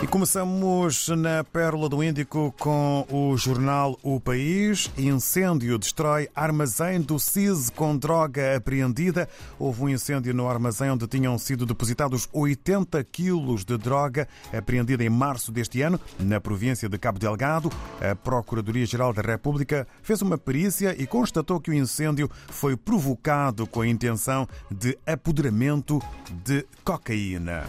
E começamos na Pérola do Índico com o jornal O País. Incêndio destrói armazém do CIS com droga apreendida. Houve um incêndio no armazém onde tinham sido depositados 80 quilos de droga apreendida em março deste ano, na província de Cabo Delgado. A Procuradoria-Geral da República fez uma perícia e constatou que o incêndio foi provocado com a intenção de apoderamento de cocaína.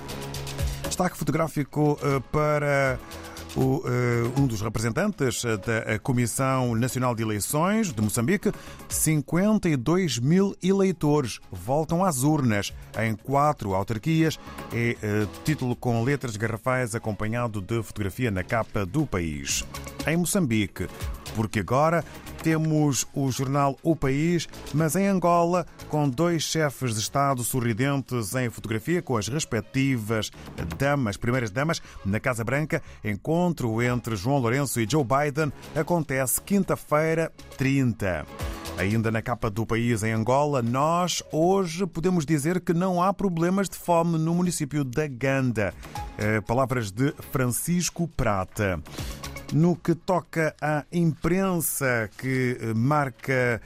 Destaque fotográfico eh, para eh, um dos representantes da Comissão Nacional de Eleições de Moçambique. 52 mil eleitores voltam às urnas em quatro autarquias. É eh, título com letras garrafais acompanhado de fotografia na capa do país. Em Moçambique, porque agora temos o jornal O País, mas em Angola, com dois chefes de Estado sorridentes em fotografia com as respectivas damas, primeiras damas, na Casa Branca, encontro entre João Lourenço e Joe Biden acontece quinta-feira, 30. Ainda na capa do país em Angola, nós hoje podemos dizer que não há problemas de fome no município da Ganda. Palavras de Francisco Prata. No que toca à imprensa que marca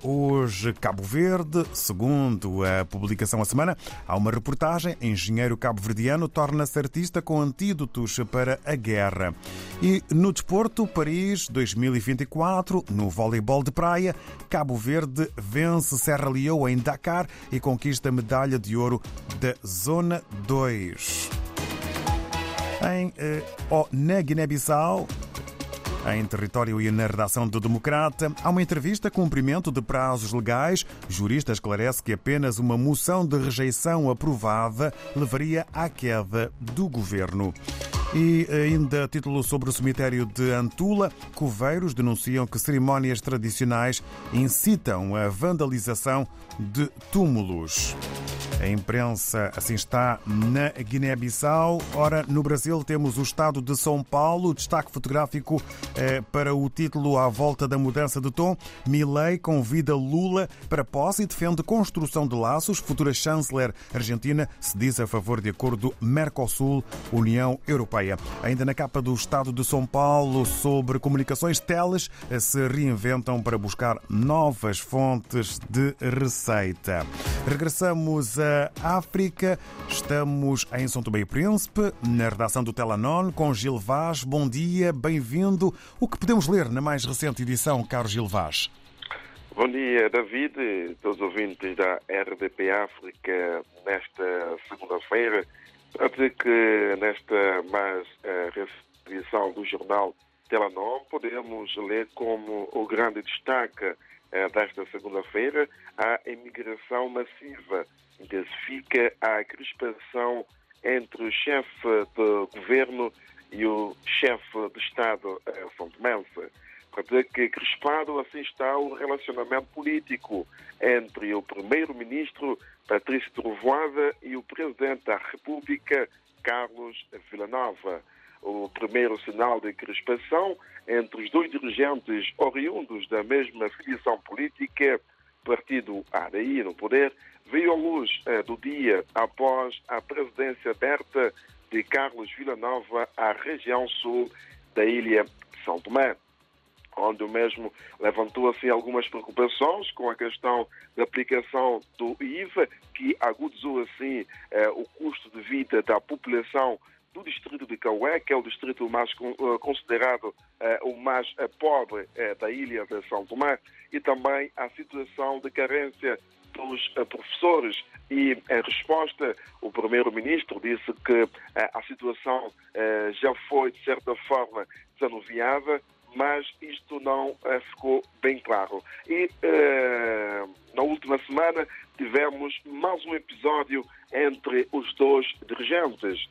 hoje Cabo Verde, segundo a publicação A Semana, há uma reportagem: Engenheiro cabo-verdiano torna-se artista com antídotos para a guerra. E no desporto, Paris 2024, no voleibol de praia, Cabo Verde vence Serra Leoa em Dakar e conquista a medalha de ouro da Zona 2. Em, oh, na Guiné-Bissau, em território e na redação do Democrata, há uma entrevista cumprimento de prazos legais. Jurista esclarece que apenas uma moção de rejeição aprovada levaria à queda do governo. E ainda título sobre o cemitério de Antula, coveiros denunciam que cerimónias tradicionais incitam a vandalização de túmulos. A imprensa assim está na Guiné-Bissau. Ora, no Brasil temos o Estado de São Paulo. Destaque fotográfico eh, para o título À volta da mudança de tom. Milei convida Lula para posse e defende construção de laços. Futura chanceler argentina se diz a favor de acordo Mercosul-União Europeia. Ainda na capa do Estado de São Paulo sobre comunicações, teles se reinventam para buscar novas fontes de receita. Regressamos a África. Estamos em São Tomé e Príncipe, na redação do Telanon, com Gil Vaz. Bom dia, bem-vindo. O que podemos ler na mais recente edição, Carlos Gil Vaz? Bom dia, David, todos os ouvintes da RDP África nesta segunda-feira. Para dizer que nesta mais uh, edição do jornal Telanon podemos ler como o grande destaque desta segunda-feira a imigração massiva intensifica a crispação entre o chefe de governo e o chefe de Estado, São Tomense. Para que crispado assim está o relacionamento político entre o primeiro-ministro Patrício Trovoada e o presidente da República, Carlos Villanova. O primeiro sinal de crispação entre os dois dirigentes oriundos da mesma filiação política, partido ADI no poder, veio à luz eh, do dia após a presidência aberta de Carlos Villanova à região sul da ilha de São Tomé, onde o mesmo levantou assim algumas preocupações com a questão da aplicação do IVA, que agudizou assim eh, o custo de vida da população do distrito de Caué, que é o distrito mais considerado uh, o mais uh, pobre da ilha de São Tomé, e também a situação de carência dos professores. E em resposta, o primeiro-ministro disse que a situação já foi, de certa forma, desanuviada, mas isto não ficou bem claro. E na última semana tivemos mais um episódio entre os dois dirigentes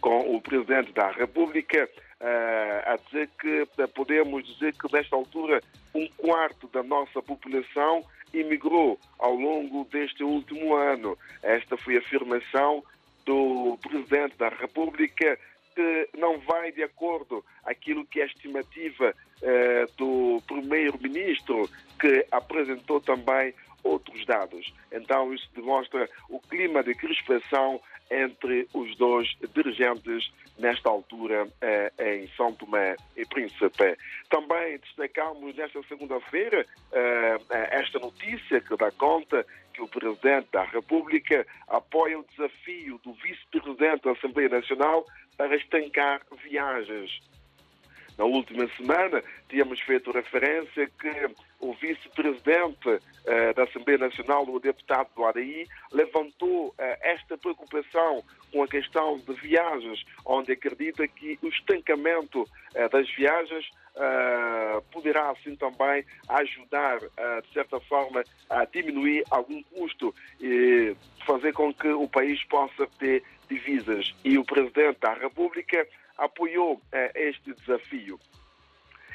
com o Presidente da República uh, a dizer que podemos dizer que nesta altura um quarto da nossa população imigrou ao longo deste último ano. Esta foi a afirmação do Presidente da República que não vai de acordo aquilo que é a estimativa uh, do Primeiro-Ministro que apresentou também outros dados. Então, isso demonstra o clima de crispação entre os dois dirigentes nesta altura eh, em São Tomé e Príncipe. Também destacamos nesta segunda-feira eh, esta notícia que dá conta que o Presidente da República apoia o desafio do Vice-Presidente da Assembleia Nacional para estancar viagens. Na última semana, tínhamos feito referência que o vice-presidente eh, da Assembleia Nacional, o deputado do ADI, levantou eh, esta preocupação com a questão de viagens, onde acredita que o estancamento eh, das viagens Uh, poderá assim também ajudar, uh, de certa forma, a diminuir algum custo e fazer com que o país possa ter divisas. E o Presidente da República apoiou uh, este desafio.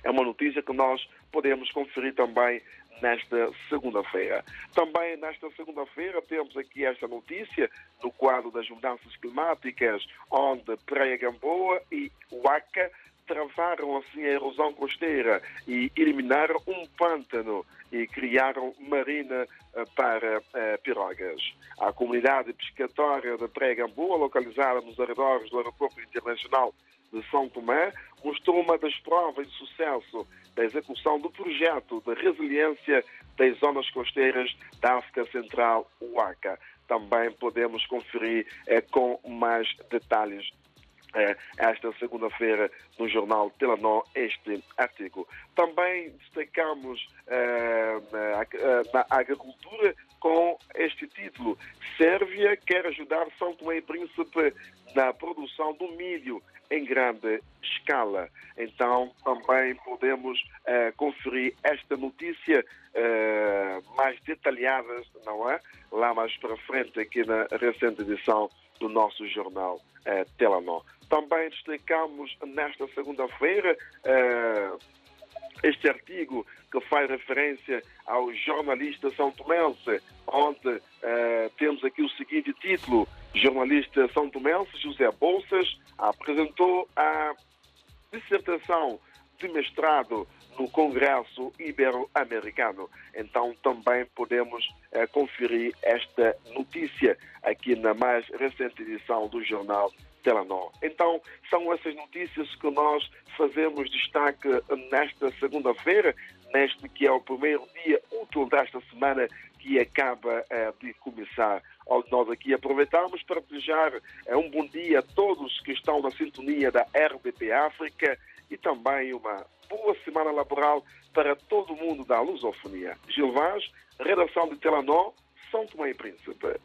É uma notícia que nós podemos conferir também nesta segunda-feira. Também nesta segunda-feira temos aqui esta notícia no quadro das mudanças climáticas, onde Praia Gamboa e Huaca travaram assim a erosão costeira e eliminaram um pântano e criaram marina eh, para uh, pirogas. A comunidade pescatória de Praia Gamboa, localizada nos arredores do Aeroporto Internacional de São Tomé, mostrou uma das provas de sucesso da execução do projeto de resiliência das zonas costeiras da África Central, UACA. Também podemos conferir eh, com mais detalhes eh, esta segunda-feira no jornal Telenor este artigo. Também destacamos eh, na, na agricultura com este título Sérvia quer ajudar São Tomé e Príncipe na produção do milho em grande escala. Então, também podemos uh, conferir esta notícia uh, mais detalhada, não é? Lá mais para frente, aqui na recente edição do nosso jornal Telenor. Também destacamos nesta segunda-feira uh, este artigo que faz referência ao jornalista São Tomense, onde uh, temos aqui o seguinte título: Jornalista São Tomense José Bolsas apresentou a dissertação de mestrado no Congresso Ibero-Americano. Então também podemos uh, conferir esta notícia aqui na mais recente edição do jornal Telenor. Então, são essas notícias que nós fazemos destaque nesta segunda-feira, neste que é o primeiro dia útil desta semana que acaba uh, de começar. Nós aqui aproveitamos para desejar uh, um bom dia a todos que estão na sintonia da RDP África e também uma boa semana laboral para todo mundo da lusofonia. Gil Vaz, redação de Telenor, São Tomé e Príncipe.